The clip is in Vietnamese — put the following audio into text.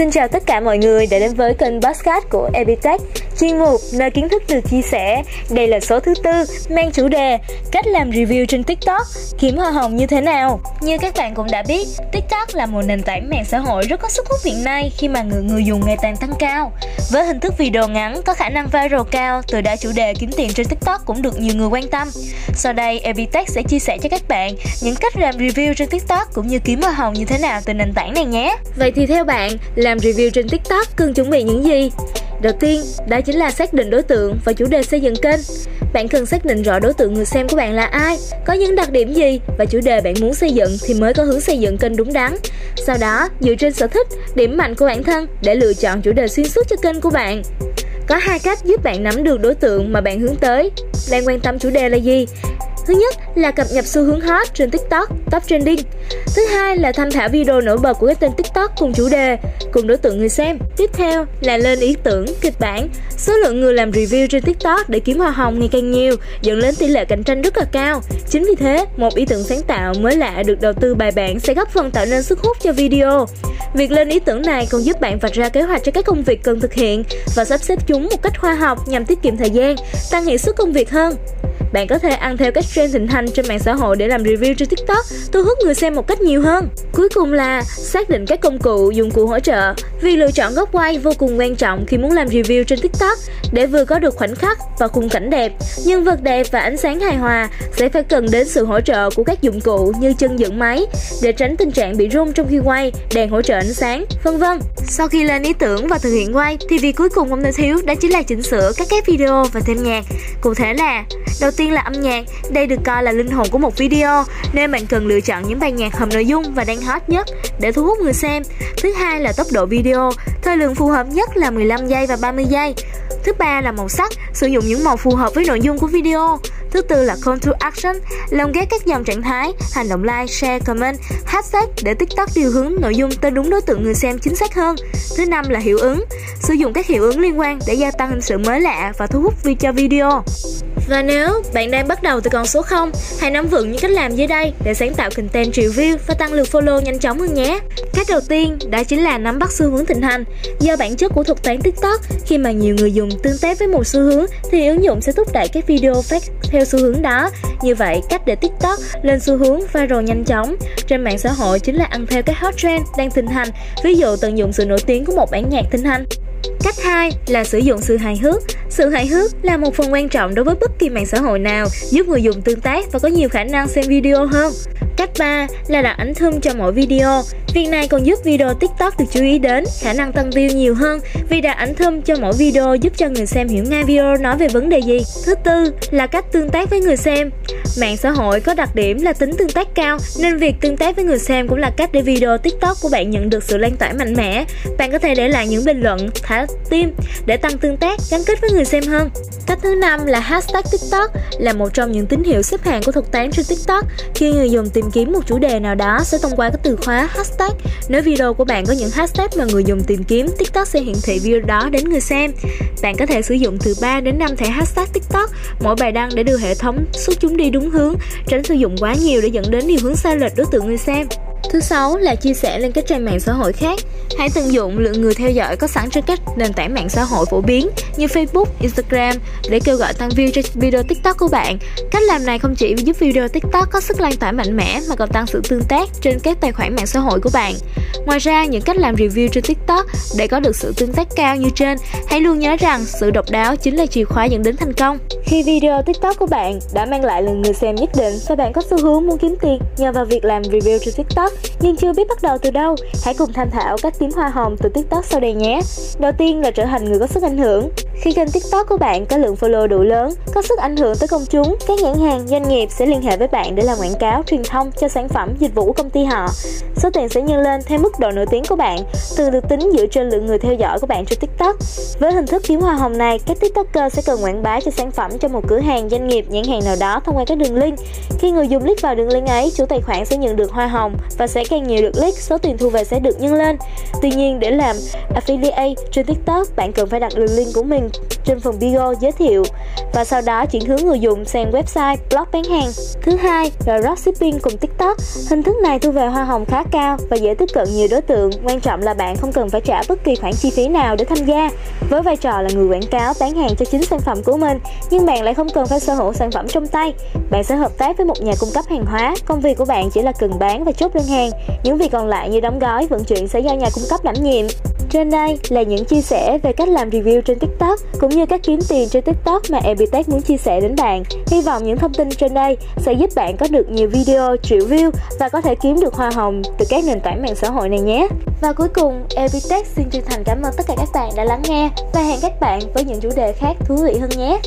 Xin chào tất cả mọi người đã đến với kênh podcast của Epitech, chuyên mục nơi kiến thức được chia sẻ. Đây là số thứ tư mang chủ đề cách làm review trên TikTok, kiếm hoa hồng như thế nào. Như các bạn cũng đã biết, TikTok là một nền tảng mạng xã hội rất có sức hút hiện nay khi mà người người dùng ngày càng tăng cao. Với hình thức video ngắn có khả năng viral cao, từ đó chủ đề kiếm tiền trên TikTok cũng được nhiều người quan tâm. Sau đây, Epitech sẽ chia sẻ cho các bạn những cách làm review trên TikTok cũng như kiếm hoa hồng như thế nào từ nền tảng này nhé. Vậy thì theo bạn, là làm review trên TikTok cần chuẩn bị những gì? Đầu tiên, đó chính là xác định đối tượng và chủ đề xây dựng kênh. Bạn cần xác định rõ đối tượng người xem của bạn là ai, có những đặc điểm gì và chủ đề bạn muốn xây dựng thì mới có hướng xây dựng kênh đúng đắn. Sau đó, dựa trên sở thích, điểm mạnh của bản thân để lựa chọn chủ đề xuyên suốt cho kênh của bạn. Có hai cách giúp bạn nắm được đối tượng mà bạn hướng tới. Đang quan tâm chủ đề là gì? Thứ nhất là cập nhật xu hướng hot trên TikTok, top trending. Thứ hai là tham khảo video nổi bật của các tên TikTok cùng chủ đề, cùng đối tượng người xem. Tiếp theo là lên ý tưởng, kịch bản. Số lượng người làm review trên TikTok để kiếm hoa hồng ngày càng nhiều, dẫn đến tỷ lệ cạnh tranh rất là cao. Chính vì thế, một ý tưởng sáng tạo mới lạ được đầu tư bài bản sẽ góp phần tạo nên sức hút cho video. Việc lên ý tưởng này còn giúp bạn vạch ra kế hoạch cho các công việc cần thực hiện và sắp xếp chúng một cách khoa học nhằm tiết kiệm thời gian, tăng hiệu suất công việc hơn. Bạn có thể ăn theo các trend thịnh hành trên mạng xã hội để làm review trên TikTok, thu hút người xem một cách nhiều hơn. Cuối cùng là xác định các công cụ, dụng cụ hỗ trợ. Vì lựa chọn góc quay vô cùng quan trọng khi muốn làm review trên TikTok để vừa có được khoảnh khắc và khung cảnh đẹp, nhân vật đẹp và ánh sáng hài hòa sẽ phải cần đến sự hỗ trợ của các dụng cụ như chân dựng máy để tránh tình trạng bị rung trong khi quay, đèn hỗ trợ ánh sáng, vân vân. Sau khi lên ý tưởng và thực hiện quay thì việc cuối cùng không thể thiếu đó chính là chỉnh sửa các cái video và thêm nhạc. Cụ thể là đầu tiên là âm nhạc, đây được coi là linh hồn của một video nên bạn cần lựa chọn những bài nhạc hợp nội dung và đang hot nhất để thu hút người xem. Thứ hai là tốc độ video, thời lượng phù hợp nhất là 15 giây và 30 giây. Thứ ba là màu sắc, sử dụng những màu phù hợp với nội dung của video. Thứ tư là call to action, lồng ghép các dòng trạng thái, hành động like, share, comment, hashtag để TikTok điều hướng nội dung tới đúng đối tượng người xem chính xác hơn. Thứ năm là hiệu ứng, sử dụng các hiệu ứng liên quan để gia tăng hình sự mới lạ và thu hút vi cho video. Và nếu bạn đang bắt đầu từ con số 0, hãy nắm vững những cách làm dưới đây để sáng tạo content view và tăng lượt follow nhanh chóng hơn nhé. Cách đầu tiên đó chính là nắm bắt xu hướng thịnh hành. Do bản chất của thuật toán TikTok, khi mà nhiều người dùng tương tác với một xu hướng thì ứng dụng sẽ thúc đẩy các video phát theo xu hướng đó. Như vậy, cách để TikTok lên xu hướng viral nhanh chóng trên mạng xã hội chính là ăn theo các hot trend đang thịnh hành, ví dụ tận dụng sự nổi tiếng của một bản nhạc thịnh hành. Cách 2 là sử dụng sự hài hước. Sự hài hước là một phần quan trọng đối với bất kỳ mạng xã hội nào, giúp người dùng tương tác và có nhiều khả năng xem video hơn. Cách 3 là đặt ảnh thơm cho mỗi video. Việc này còn giúp video TikTok được chú ý đến, khả năng tăng view nhiều hơn vì đặt ảnh thơm cho mỗi video giúp cho người xem hiểu ngay video nói về vấn đề gì. Thứ tư là cách tương tác với người xem. Mạng xã hội có đặc điểm là tính tương tác cao nên việc tương tác với người xem cũng là cách để video TikTok của bạn nhận được sự lan tỏa mạnh mẽ. Bạn có thể để lại những bình luận, thả tim để tăng tương tác, gắn kết với người xem hơn. Cách thứ năm là hashtag TikTok là một trong những tín hiệu xếp hạng của thuật toán trên TikTok. Khi người dùng tìm kiếm một chủ đề nào đó sẽ thông qua các từ khóa hashtag. Nếu video của bạn có những hashtag mà người dùng tìm kiếm, TikTok sẽ hiển thị video đó đến người xem. Bạn có thể sử dụng từ 3 đến 5 thẻ hashtag TikTok mỗi bài đăng để đưa hệ thống xuất chúng đi đúng hướng, tránh sử dụng quá nhiều để dẫn đến điều hướng sai lệch đối tượng người xem. Thứ sáu là chia sẻ lên các trang mạng xã hội khác. Hãy tận dụng lượng người theo dõi có sẵn trên các nền tảng mạng xã hội phổ biến như Facebook, Instagram để kêu gọi tăng view cho video TikTok của bạn. Cách làm này không chỉ giúp video TikTok có sức lan tỏa mạnh mẽ mà còn tăng sự tương tác trên các tài khoản mạng xã hội của bạn. Ngoài ra, những cách làm review trên TikTok để có được sự tương tác cao như trên, hãy luôn nhớ rằng sự độc đáo chính là chìa khóa dẫn đến thành công. Khi video TikTok của bạn đã mang lại lượng người xem nhất định và bạn có xu hướng muốn kiếm tiền nhờ vào việc làm review trên TikTok nhưng chưa biết bắt đầu từ đâu, hãy cùng tham thảo cách kiếm hoa hồng từ TikTok sau đây nhé. Đầu tiên là trở thành người có sức ảnh hưởng. Khi kênh TikTok của bạn có lượng follow đủ lớn, có sức ảnh hưởng tới công chúng, các nhãn hàng, doanh nghiệp sẽ liên hệ với bạn để làm quảng cáo, truyền thông cho sản phẩm, dịch vụ của công ty họ. Số tiền sẽ nhân lên theo mức độ nổi tiếng của bạn, từ được tính dựa trên lượng người theo dõi của bạn trên TikTok. Với hình thức kiếm hoa hồng này, các TikToker sẽ cần quảng bá cho sản phẩm cho một cửa hàng, doanh nghiệp, nhãn hàng nào đó thông qua các đường link. Khi người dùng click vào đường link ấy, chủ tài khoản sẽ nhận được hoa hồng và sẽ càng nhiều lượt click, số tiền thu về sẽ được nhân lên. Tuy nhiên, để làm affiliate trên TikTok, bạn cần phải đặt đường link của mình trên phần bio giới thiệu và sau đó chuyển hướng người dùng sang website blog bán hàng. Thứ hai là dropshipping cùng TikTok. Hình thức này thu về hoa hồng khá cao và dễ tiếp cận nhiều đối tượng. Quan trọng là bạn không cần phải trả bất kỳ khoản chi phí nào để tham gia. Với vai trò là người quảng cáo bán hàng cho chính sản phẩm của mình, nhưng bạn lại không cần phải sở hữu sản phẩm trong tay. Bạn sẽ hợp tác với một nhà cung cấp hàng hóa. Công việc của bạn chỉ là cần bán và chốt đơn hàng. Những việc còn lại như đóng gói, vận chuyển sẽ do nhà cung cấp đảm nhiệm. Trên đây là những chia sẻ về cách làm review trên TikTok cũng như cách kiếm tiền trên TikTok mà Epitech muốn chia sẻ đến bạn. Hy vọng những thông tin trên đây sẽ giúp bạn có được nhiều video triệu view và có thể kiếm được hoa hồng từ các nền tảng mạng xã hội này nhé. Và cuối cùng, Epitech xin chân thành cảm ơn tất cả các bạn đã lắng nghe và hẹn các bạn với những chủ đề khác thú vị hơn nhé.